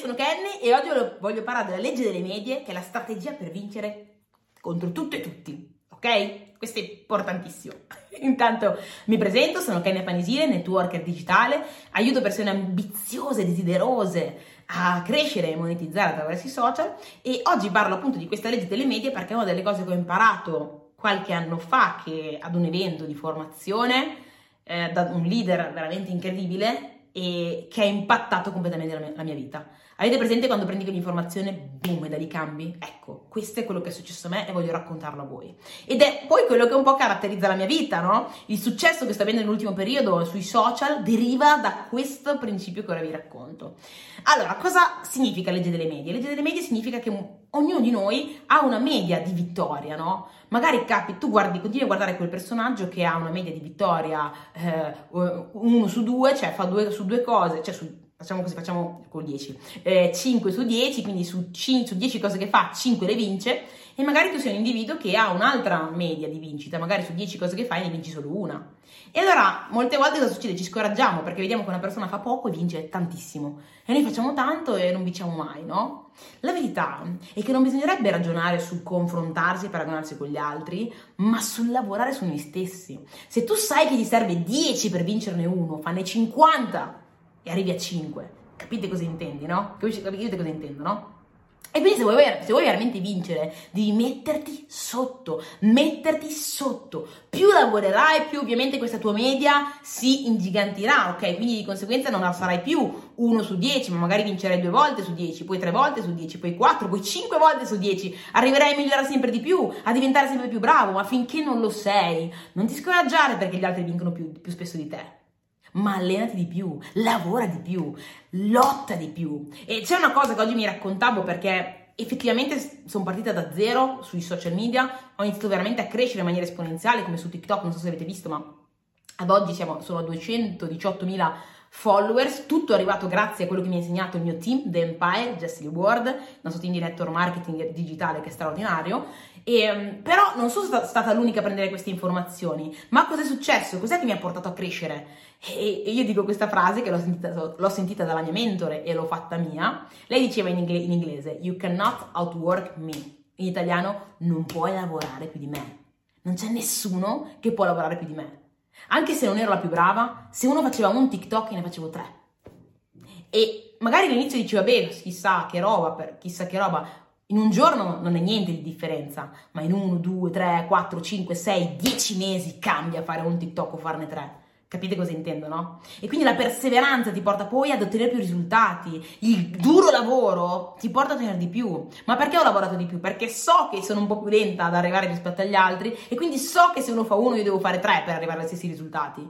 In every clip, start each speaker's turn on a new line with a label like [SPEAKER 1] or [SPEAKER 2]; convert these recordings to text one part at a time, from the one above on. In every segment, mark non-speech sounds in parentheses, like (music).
[SPEAKER 1] sono Kenny e oggi voglio parlare della legge delle medie, che è la strategia per vincere contro tutto e tutti. Ok? Questo è importantissimo. (laughs) Intanto mi presento, sono Kenny Panisile, networker digitale, aiuto persone ambiziose, desiderose a crescere e monetizzare attraverso i social e oggi parlo appunto di questa legge delle medie perché è una delle cose che ho imparato qualche anno fa che ad un evento di formazione eh, da un leader veramente incredibile e che ha impattato completamente la mia, la mia, vita. Avete presente quando prendi quell'informazione, boom, e da lì cambi? Ecco, questo è quello che è successo a me e voglio raccontarlo a voi. Ed è poi quello che un po' caratterizza la mia vita, no? Il successo che sto avendo nell'ultimo periodo sui social deriva da questo principio che ora vi racconto. Allora, cosa significa legge delle medie? Legge delle medie significa che ognuno di noi ha una media di vittoria, no? Magari capi, tu guardi, continui a guardare quel personaggio che ha una media di vittoria eh, uno su due, cioè fa due su due cose, cioè su facciamo così, facciamo con 10, eh, 5 su 10, quindi su, 5, su 10 cose che fa, 5 le vince, e magari tu sei un individuo che ha un'altra media di vincita, magari su 10 cose che fai ne vinci solo una. E allora, molte volte cosa succede? Ci scoraggiamo perché vediamo che una persona fa poco e vince tantissimo, e noi facciamo tanto e non vinciamo mai, no? La verità è che non bisognerebbe ragionare sul confrontarsi e paragonarsi con gli altri, ma sul lavorare su noi stessi. Se tu sai che ti serve 10 per vincerne uno, fanne 50 e arrivi a 5. Capite cosa intendi, no? Capite cosa intendo, no? E quindi se vuoi, se vuoi, veramente vincere, devi metterti sotto, metterti sotto. Più lavorerai, più ovviamente questa tua media si ingigantirà, ok? Quindi di conseguenza non la farai più 1 su 10, ma magari vincerai due volte su 10, poi tre volte su 10, poi 4, poi 5 volte su 10. Arriverai a migliorare sempre di più, a diventare sempre più bravo, ma finché non lo sei, non ti scoraggiare perché gli altri vincono più, più spesso di te ma allenati di più, lavora di più, lotta di più. E c'è una cosa che oggi mi raccontavo perché effettivamente sono partita da zero sui social media, ho iniziato veramente a crescere in maniera esponenziale come su TikTok, non so se avete visto, ma ad oggi siamo, sono a 218.000 followers, tutto è arrivato grazie a quello che mi ha insegnato il mio team, The Empire, Jesse Ward, il nostro team di network marketing digitale che è straordinario, e, ehm, però non sono stata l'unica a prendere queste informazioni, ma cosa è successo? Cos'è che mi ha portato a crescere? E, e io dico questa frase che l'ho sentita, l'ho sentita, dalla mia mentore e l'ho fatta mia. Lei diceva in, ingle, in inglese, you cannot outwork me. In italiano, non puoi lavorare più di me. Non c'è nessuno che può lavorare più di me. Anche se non ero la più brava, se uno faceva un TikTok, ne facevo tre. E magari all'inizio dicevo, beh, chissà che roba, per, chissà che roba. In un giorno non è niente di differenza, ma in uno, due, tre, quattro, cinque, sei, dieci mesi cambia fare un TikTok o farne tre. Capite cosa intendo, no? E quindi la perseveranza ti porta poi ad ottenere più risultati. Il duro lavoro ti porta a ottenere di più. Ma perché ho lavorato di più? Perché so che sono un po' più lenta ad arrivare rispetto agli altri e quindi so che se uno fa uno io devo fare tre per arrivare agli stessi risultati.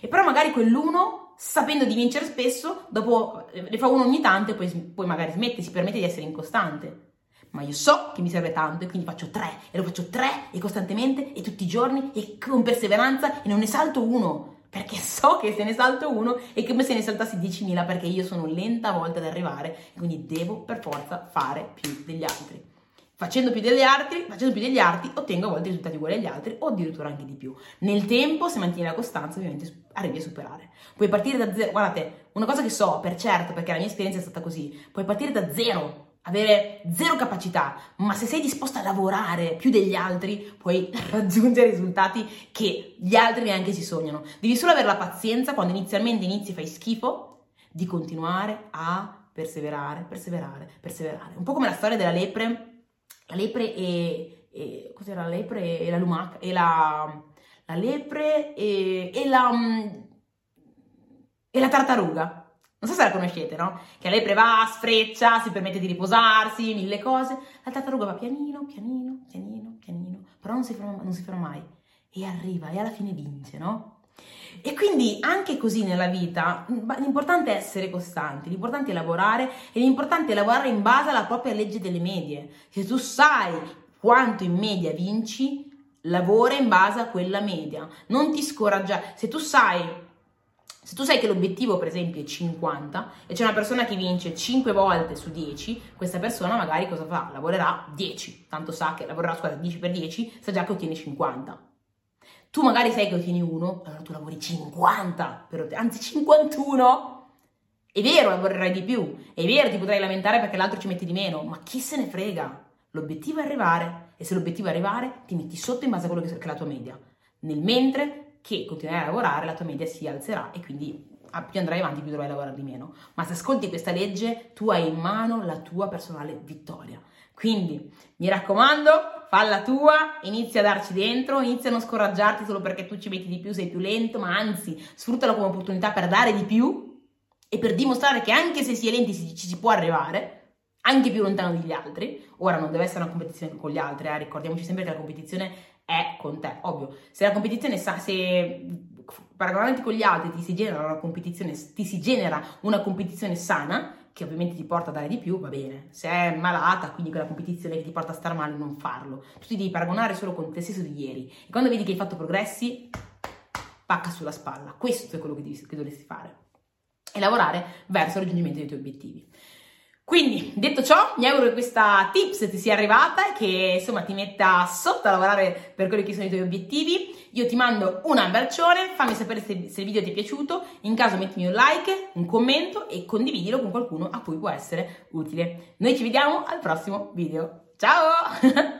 [SPEAKER 1] E però magari quell'uno, sapendo di vincere spesso, dopo ne fa uno ogni tanto e poi, poi magari smette, si permette di essere incostante ma io so che mi serve tanto e quindi faccio tre e lo faccio tre e costantemente e tutti i giorni e con perseveranza e non ne salto uno perché so che se ne salto uno è come se ne saltassi 10.000 perché io sono lenta a volte ad arrivare quindi devo per forza fare più degli altri. Facendo più degli altri, facendo più degli altri, ottengo a volte risultati uguali agli altri o addirittura anche di più. Nel tempo, se mantieni la costanza, ovviamente arrivi a superare. Puoi partire da zero, guardate, una cosa che so per certo, perché la mia esperienza è stata così, puoi partire da zero avere zero capacità, ma se sei disposto a lavorare più degli altri, puoi (laughs) raggiungere risultati che gli altri neanche si sognano. Devi solo avere la pazienza quando inizialmente inizi e fai schifo di continuare a perseverare, perseverare, perseverare. Un po' come la storia della lepre. La lepre e, e cos'era la lepre e la lumaca e la, la lepre e, e la e la tartaruga. Non so se la conoscete, no? Che lei preva, sfreccia, si permette di riposarsi, mille cose. La tartaruga va pianino, pianino, pianino, pianino, però non si ferma, non si ferma mai. E arriva e alla fine vince, no? E quindi anche così nella vita l'importante è essere costanti, l'importante è lavorare e l'importante è lavorare in base alla propria legge delle medie. Se tu sai quanto in media vinci, lavora in base a quella media. Non ti scoraggiare. Se tu sai se tu sai che l'obiettivo, per esempio, è 50 e c'è una persona che vince 5 volte su 10, questa persona magari cosa fa? Lavorerà 10, tanto sa che lavorerà, scusa, 10 per 10, sa già che ottiene 50. Tu magari sai che ottieni 1, allora tu lavori 50, per anzi 51, È vero, lavorerai di più, è vero, ti potrai lamentare perché l'altro ci mette di meno, ma chi se ne frega? L'obiettivo è arrivare e se l'obiettivo è arrivare ti metti sotto in base a quello che è la tua media. Nel mentre che continuerai a lavorare la tua media si alzerà e quindi più andrai avanti più dovrai lavorare di meno. Ma se ascolti questa legge tu hai in mano la tua personale vittoria. Quindi mi raccomando, falla tua, inizia a darci dentro, inizia a non scoraggiarti solo perché tu ci metti di più, sei più lento, ma anzi sfruttalo come opportunità per dare di più e per dimostrare che anche se si è lenti ci si può arrivare, anche più lontano degli altri. Ora non deve essere una competizione con gli altri, eh? ricordiamoci sempre che la competizione è con te, ovvio. Se la competizione sa, se paragonandoti con gli altri ti si genera una competizione, ti si genera una competizione sana, che ovviamente ti porta a dare di più, va bene. Se è malata, quindi quella competizione che ti porta a star male, non farlo. Tu ti devi paragonare solo con te stesso di ieri. E quando vedi che hai fatto progressi, pacca sulla spalla. Questo è quello che, devi, che dovresti fare. E lavorare verso il raggiungimento dei tuoi obiettivi. Quindi, detto ciò, mi auguro che questa tips ti sia arrivata e che insomma ti metta sotto a lavorare per quelli che sono i tuoi obiettivi. Io ti mando un abbraccione, fammi sapere se, se il video ti è piaciuto, in caso mettimi un like, un commento e condividilo con qualcuno a cui può essere utile. Noi ci vediamo al prossimo video. Ciao! (laughs)